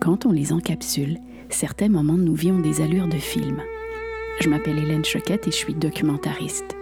Quand on les encapsule, certains moments de nos des allures de film. Je m'appelle Hélène Choquette et je suis documentariste.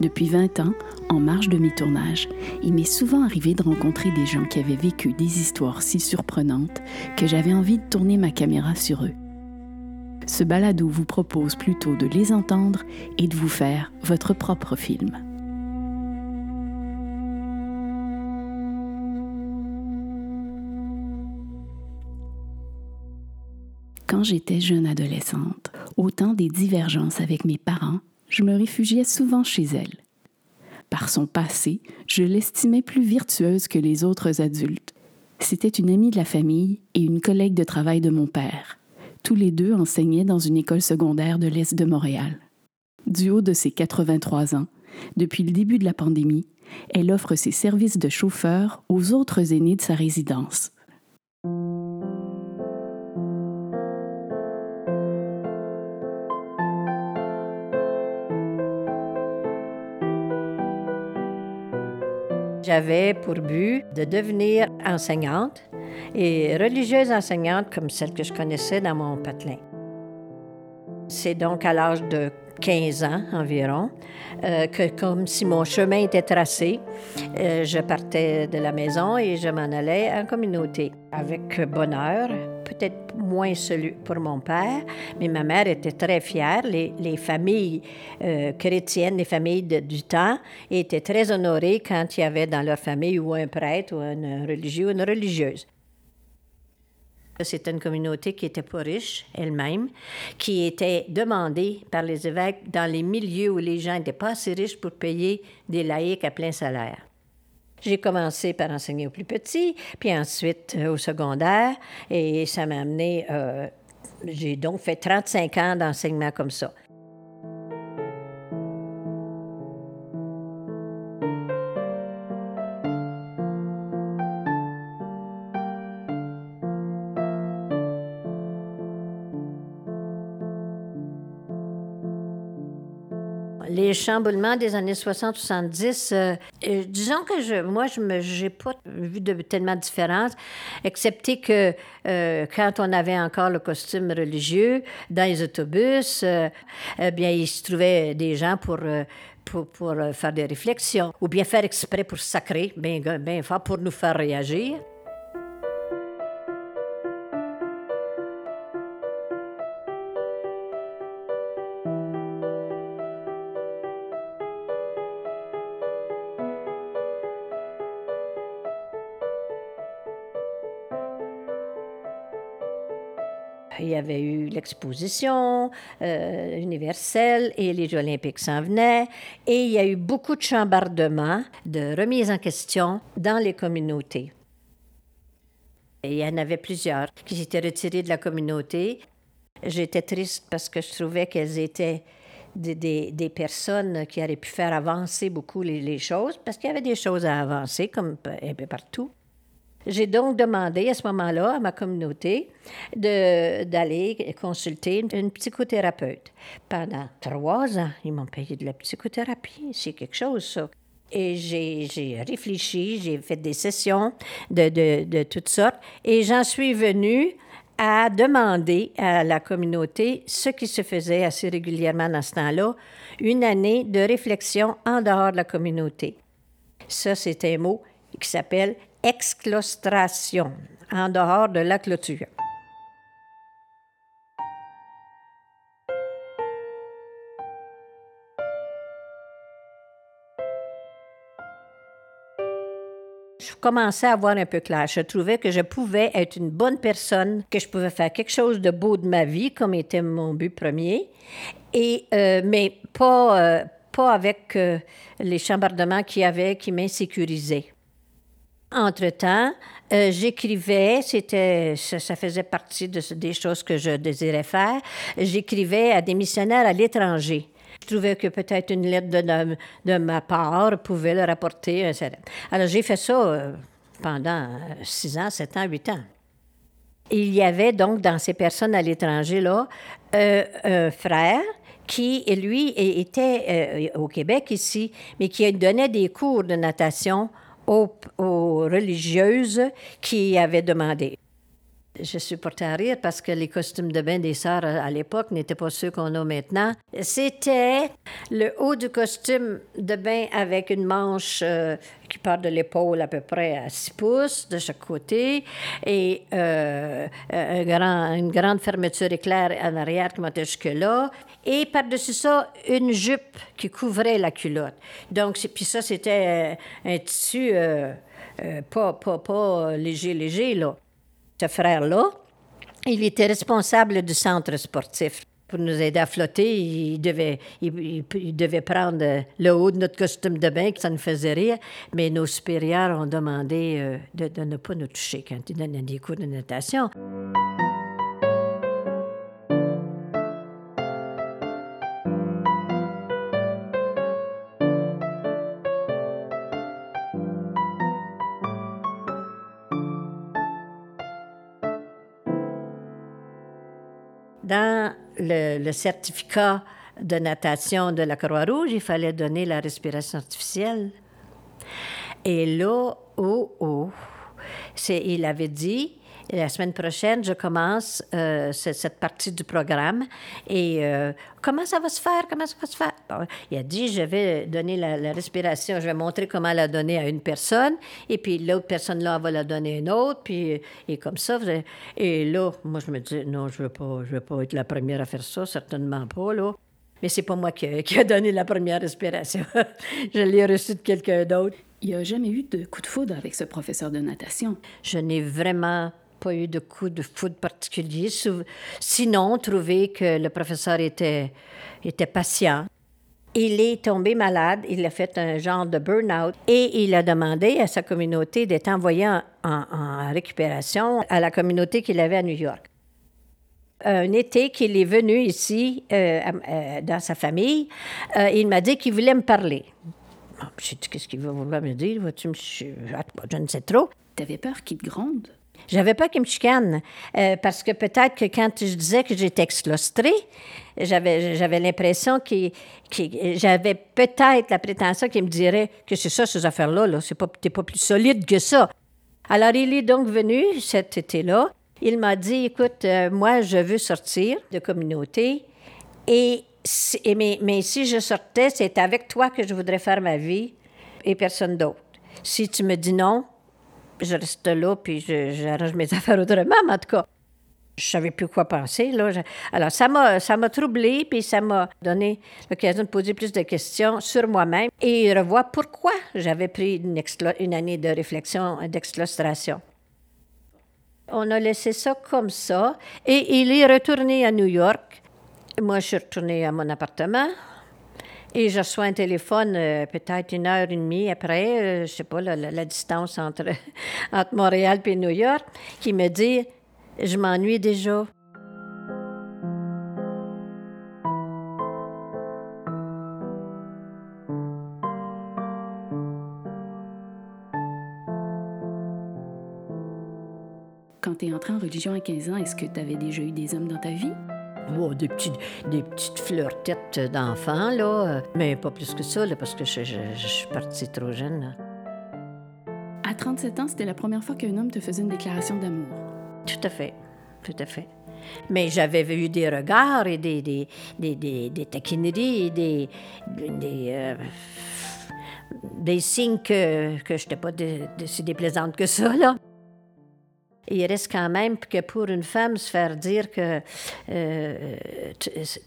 Depuis 20 ans, en marge de mes tournages, il m'est souvent arrivé de rencontrer des gens qui avaient vécu des histoires si surprenantes que j'avais envie de tourner ma caméra sur eux. Ce balado vous propose plutôt de les entendre et de vous faire votre propre film. Quand j'étais jeune adolescente, au temps des divergences avec mes parents, je me réfugiais souvent chez elle. Par son passé, je l'estimais plus virtueuse que les autres adultes. C'était une amie de la famille et une collègue de travail de mon père. Tous les deux enseignaient dans une école secondaire de l'Est de Montréal. Du haut de ses 83 ans, depuis le début de la pandémie, elle offre ses services de chauffeur aux autres aînés de sa résidence. J'avais pour but de devenir enseignante et religieuse enseignante comme celle que je connaissais dans mon patelin. C'est donc à l'âge de 15 ans environ, euh, que comme si mon chemin était tracé, euh, je partais de la maison et je m'en allais en communauté avec bonheur, peut-être moins celui pour mon père, mais ma mère était très fière. Les, les familles euh, chrétiennes, les familles du temps, étaient très honorées quand il y avait dans leur famille ou un prêtre ou un religieux ou une religieuse. C'était une communauté qui était pas riche elle-même, qui était demandée par les évêques dans les milieux où les gens n'étaient pas assez riches pour payer des laïcs à plein salaire. J'ai commencé par enseigner aux plus petits, puis ensuite euh, au secondaire, et ça m'a amené. Euh, j'ai donc fait 35 ans d'enseignement comme ça. Les chamboulements des années 60-70, euh, euh, disons que je, moi, je n'ai pas vu de tellement de différence, excepté que euh, quand on avait encore le costume religieux dans les autobus, eh bien, il se trouvait des gens pour... Pour, pour, faire des réflexions, ou bien faire exprès pour sacrer, bien, bien fort, pour nous faire réagir. Il y avait eu l'exposition euh, universelle et les Jeux olympiques s'en venaient. Et il y a eu beaucoup de chambardements, de remises en question dans les communautés. Il y en avait plusieurs qui s'étaient retirées de la communauté. J'étais triste parce que je trouvais qu'elles étaient des, des, personnes qui auraient pu faire avancer beaucoup les, les choses, parce qu'il y avait des choses à avancer, comme un peu partout. J'ai donc demandé à ce moment-là à ma communauté d'aller consulter une psychothérapeute. Pendant trois ans, ils m'ont payé de la psychothérapie. C'est quelque chose, ça. Et j'ai réfléchi, j'ai fait des sessions de, de, de toutes sortes, et j'en suis venue à demander à la communauté ce qui se faisait assez régulièrement dans ce temps-là, une année de réflexion en dehors de la communauté. Ça, c'est un mot qui s'appelle exclostration, en dehors de la clôture. je commençais à avoir un peu clair. Je trouvais que je pouvais être une bonne personne, que je pouvais faire quelque chose de beau de ma vie, comme était mon but premier, et, euh, mais pas, euh, pas avec euh, les chambardements qu'il y avait qui m'insécurisaient. Entre-temps, euh, j'écrivais, c'était, ça, faisait partie de, des choses que je désirais faire. J'écrivais à des missionnaires à l'étranger. Je trouvais que peut-être une lettre de, ma part pouvait leur apporter un Alors j'ai fait ça euh, pendant six ans, sept ans, huit ans. Il y avait donc dans ces personnes à l'étranger là euh, un frère qui, lui, était euh, au Québec ici, mais qui donnait des cours de natation aux, religieuses qui avaient demandé. Je suis portée à rire parce que les costumes de bain des sœurs à l'époque n'étaient pas ceux qu'on a maintenant. C'était le haut du costume de bain avec une manche euh, qui part de l'épaule à peu près à 6 pouces de chaque côté et euh, une grande fermeture éclair en arrière qui montait jusque-là. Et par-dessus ça, une jupe qui couvrait la culotte. Donc, puis ça, c'était euh, un tissu pas, pas, pas léger, léger, là ce frère-là, il était responsable du centre sportif. Pour nous aider à flotter, il devait, il, devait prendre le haut de notre costume de bain, que ça nous faisait rire, mais nos supérieurs ont demandé euh, de, ne pas nous toucher quand ils donnaient des cours de natation. Dans le, certificat de natation de la Croix-Rouge, il fallait donner la respiration artificielle. Et là, oh, oh, il avait dit, la semaine prochaine, je commence euh, cette partie du programme. Et euh, comment ça va se faire? Comment ça va se faire? il a dit, je vais donner la, respiration, je vais montrer comment la donner à une personne, et puis l'autre personne-là va la donner à une autre, puis et comme ça. Et là, moi, je me dis, non, je ne veux, pas, je veux pas être la première à faire ça, certainement pas, là. Mais c'est pas moi qui, qui a donné la première respiration. je l'ai reçu de quelqu'un d'autre. Il n'y a jamais eu de coup de foudre avec ce professeur de natation. Je n'ai vraiment pas eu de coup de foudre particulier. Sinon, trouvé que le professeur était, était patient. Il est tombé malade, il a fait un genre de burn-out et il a demandé à sa communauté d'être envoyé en, récupération à la communauté qu'il avait à New York. Un été qu'il est venu ici euh, euh, dans sa famille, euh, il m'a dit qu'il voulait me parler. J'ai dit, qu'est-ce qu'il va vouloir me dire? me... Je ne sais trop. T'avais peur qu'il te gronde? J'avais pas qu'il me chicane, euh, parce que peut-être que quand je disais que j'étais exclostrée, j'avais, j'avais l'impression qu'il, j'avais peut-être la prétention qu'il me dirait que c'est ça, ces affaires-là, là, c'est pas, t'es pas plus solide que ça. Alors, il est donc venu cet été-là. Il m'a dit, écoute, euh, moi, je veux sortir de communauté et, mais, mais si je sortais, c'est avec toi que je voudrais faire ma vie et personne d'autre. Si tu me dis non, je reste là, puis j'arrange mes affaires autrement, mais en tout cas, je savais plus quoi penser. Là. Alors, ça m'a, ça m'a troublé, puis ça m'a donné l'occasion de poser plus de questions sur moi-même et revoir pourquoi j'avais pris une, année de réflexion, d'exclustration. On a laissé ça comme ça, et il est retourné à New York. Moi, je suis retournée à mon appartement. Et je reçois un téléphone euh, peut-être une heure et demie après, euh, je ne sais pas, la, distance entre, entre Montréal et New York, qui me dit Je m'ennuie déjà. Quand tu es entré en religion à 15 ans, est-ce que tu avais déjà eu des hommes dans ta vie? Des, petites, des petites fleur-têtes d'enfants, là. Mais pas plus que ça, là, parce que je, suis partie trop jeune. À 37 ans, c'était la première fois qu'un homme te faisait une déclaration d'amour. Tout à fait. Tout à fait. Mais j'avais vu des regards et des, des, des, des, des taquineries et des, des, euh, des signes que, que je n'étais pas si déplaisante que ça, là il reste quand même que pour une femme, se faire dire que euh,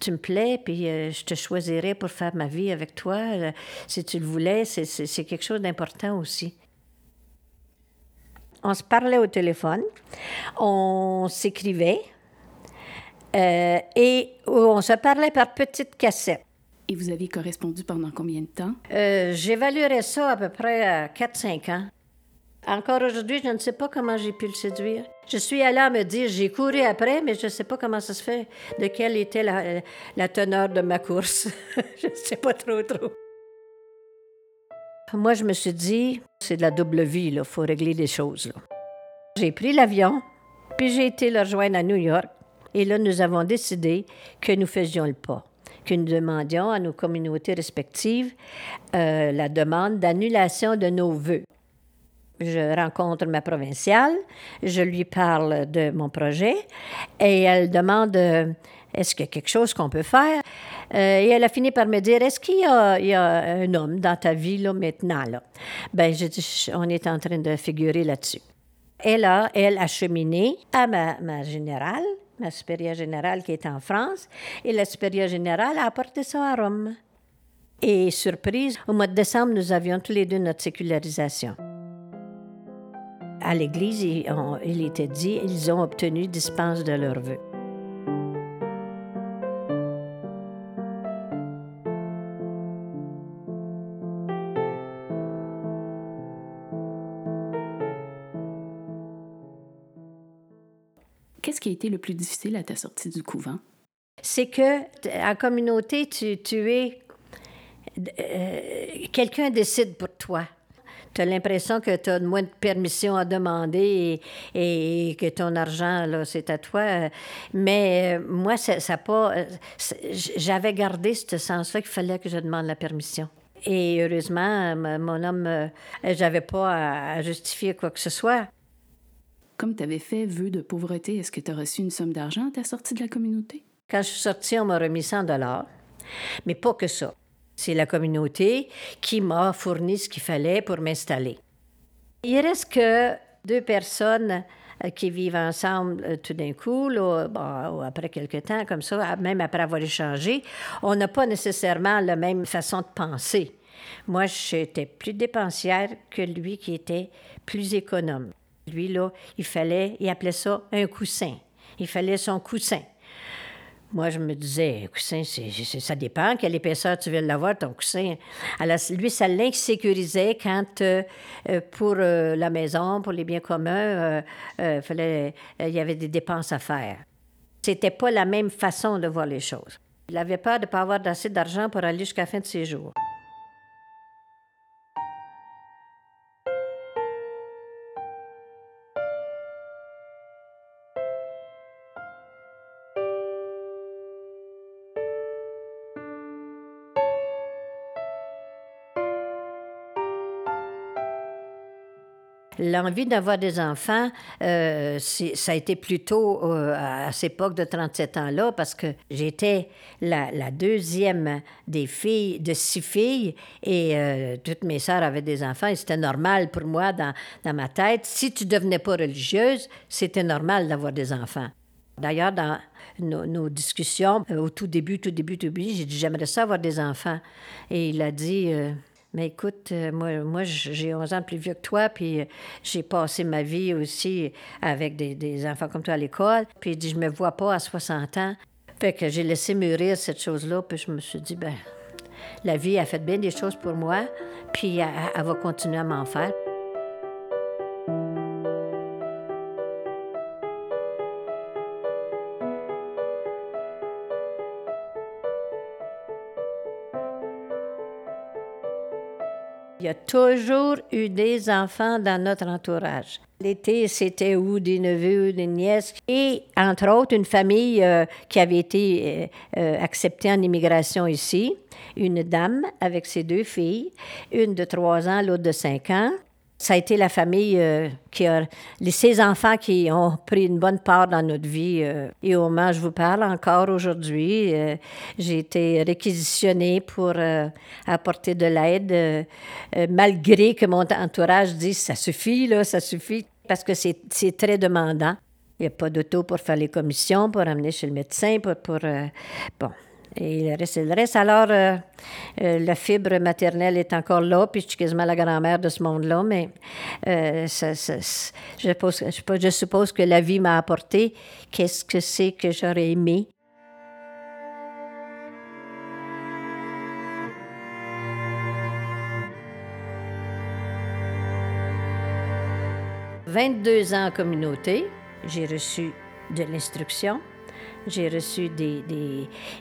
tu, me plais, puis euh, je te choisirais pour faire ma vie avec toi, euh, si tu le voulais, c'est quelque chose d'important aussi. On se parlait au téléphone, on s'écrivait, et on se parlait par petites cassettes. Et vous avez correspondu pendant combien de temps? J'évaluerais ça à peu près à 4-5 ans. Encore aujourd'hui, je ne sais pas comment j'ai pu le séduire. Je suis allée à me dire, j'ai couru après, mais je ne sais pas comment ça se fait, de quelle était la, teneur de ma course. je ne sais pas trop, trop. Moi, je me suis dit, c'est de la double vie, il faut régler des choses. J'ai pris l'avion Puis j'ai été le rejoindre à New York. Et là, nous avons décidé que nous faisions le pas, que nous demandions à nos communautés respectives euh, la demande d'annulation de nos vœux. Je rencontre ma provinciale, je lui parle de mon projet et elle demande euh, est-ce qu'il y a quelque chose qu'on peut faire? Euh, Et elle a fini par me dire est-ce qu'il y, a un homme dans ta vie là, maintenant là? Ben, je dis on est en train de figurer là-dessus. Elle a, elle, acheminé à ma, ma générale ma supérieure générale qui est en France, et la supérieure générale a apporté ça à Rome. Et surprise, au mois de décembre, nous avions tous les deux notre sécularisation. À l'Église, il, était dit, ils ont obtenu dispense de leurs vœux. Qu'est-ce qui a été le plus difficile à ta sortie du couvent? C'est que, en communauté, tu, tu es. Euh, quelqu'un décide pour toi. Tu as l'impression que tu as moins de permission à demander et, que ton argent, là, c'est à toi. Mais euh, moi, ça n'a pas. Euh, j'avais gardé ce sens-là qu'il fallait que je demande la permission. Et heureusement, mon homme, j'avais pas à justifier quoi que ce soit. Comme tu avais fait vœu de pauvreté, est-ce que tu as reçu une somme d'argent à ta sortie de la communauté? Quand je suis sortie, on m'a remis 100 dollars, mais pas que ça. C'est la communauté qui m'a fourni ce qu'il fallait pour m'installer. Il reste que deux personnes euh, qui vivent ensemble euh, tout d'un coup, après quelque temps, comme ça, même après avoir échangé, on n'a pas nécessairement la même façon de penser. Moi, j'étais plus dépensière que lui qui était plus économe. Lui, là, il fallait, il appelait ça un coussin. Il fallait son coussin. Moi, je me disais, coussin, c'est, ça dépend quelle épaisseur tu veux l'avoir, ton coussin. Alors, lui, ça l'insécurisait quand, euh, euh, pour euh, la maison, pour les biens communs, il y avait des dépenses à faire. C'était pas la même façon de voir les choses. Il avait peur de ne pas avoir assez d'argent pour aller jusqu'à la fin de ses jours. L'envie d'avoir des enfants, euh, ça a été plutôt euh, à cette époque de 37 ans-là, parce que j'étais la, deuxième des filles, de six filles, et euh, toutes mes sœurs avaient des enfants, et c'était normal pour moi dans, dans ma tête. Si tu devenais pas religieuse, c'était normal d'avoir des enfants. D'ailleurs, dans nos, discussions, au tout début, tout début, tout début, j'ai dit, j'aimerais ça avoir des enfants. Et il a dit, mais écoute, euh, moi, moi j'ai 11 ans plus vieux que toi, puis euh, j'ai passé ma vie aussi avec des, enfants comme toi à l'école. Puis il dit, je me vois pas à 60 ans. Fait que j'ai laissé mûrir cette chose-là, puis je me suis dit, ben la vie a fait bien des choses pour moi, puis elle va continuer à m'en faire. Toujours eu des enfants dans notre entourage. L'été, c'était ou des neveux des nièces. Et, entre autres, une famille euh, qui avait été euh, euh, acceptée en immigration ici. Une dame avec ses deux filles, une de trois ans, l'autre de cinq ans. Ça a été la famille euh, qui a, les, ces enfants qui ont pris une bonne part dans notre vie. Euh, et au où je vous parle encore aujourd'hui, euh, j'ai été réquisitionnée pour apporter de l'aide, malgré que mon entourage dise ça suffit, là, ça suffit, parce que c'est très demandant. Il n'y a pas d'auto pour faire les commissions, pour amener chez le médecin, pour. pour bon. Et il reste, le reste. Alors, euh, euh, la fibre maternelle est encore là, puis je suis quasiment la grand-mère de ce monde-là, mais euh, je, suppose que la vie m'a apporté. Qu'est-ce que c'est que j'aurais aimé? « 22 ans en communauté, j'ai reçu de l'instruction, j'ai reçu des,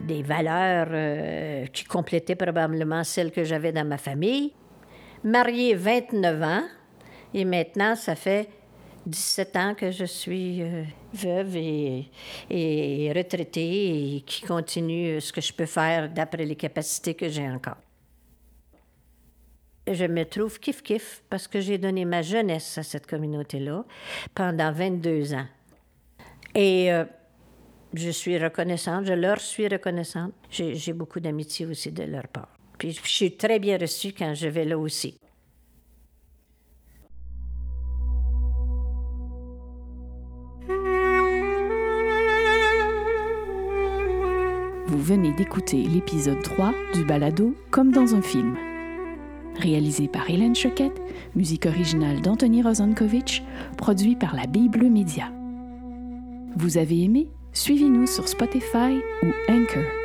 des, valeurs euh, qui complétaient probablement celles que j'avais dans ma famille. Mariée 29 ans, et maintenant, ça fait 17 ans que je suis euh, veuve et, et, retraitée et qui continue ce que je peux faire d'après les capacités que j'ai encore. Je me trouve kiff-kiff parce que j'ai donné ma jeunesse à cette communauté-là pendant 22 ans. Et euh, je suis reconnaissante, je leur suis reconnaissante. J'ai beaucoup d'amitié aussi de leur part. Puis je suis très bien reçue quand je vais là aussi. Vous venez d'écouter l'épisode 3 du balado Comme dans un film. Réalisé par Hélène Choquette, musique originale d'Anthony Rozankovich, produit par la Bible Média. Vous avez aimé? Suivez-nous sur Spotify ou Anchor.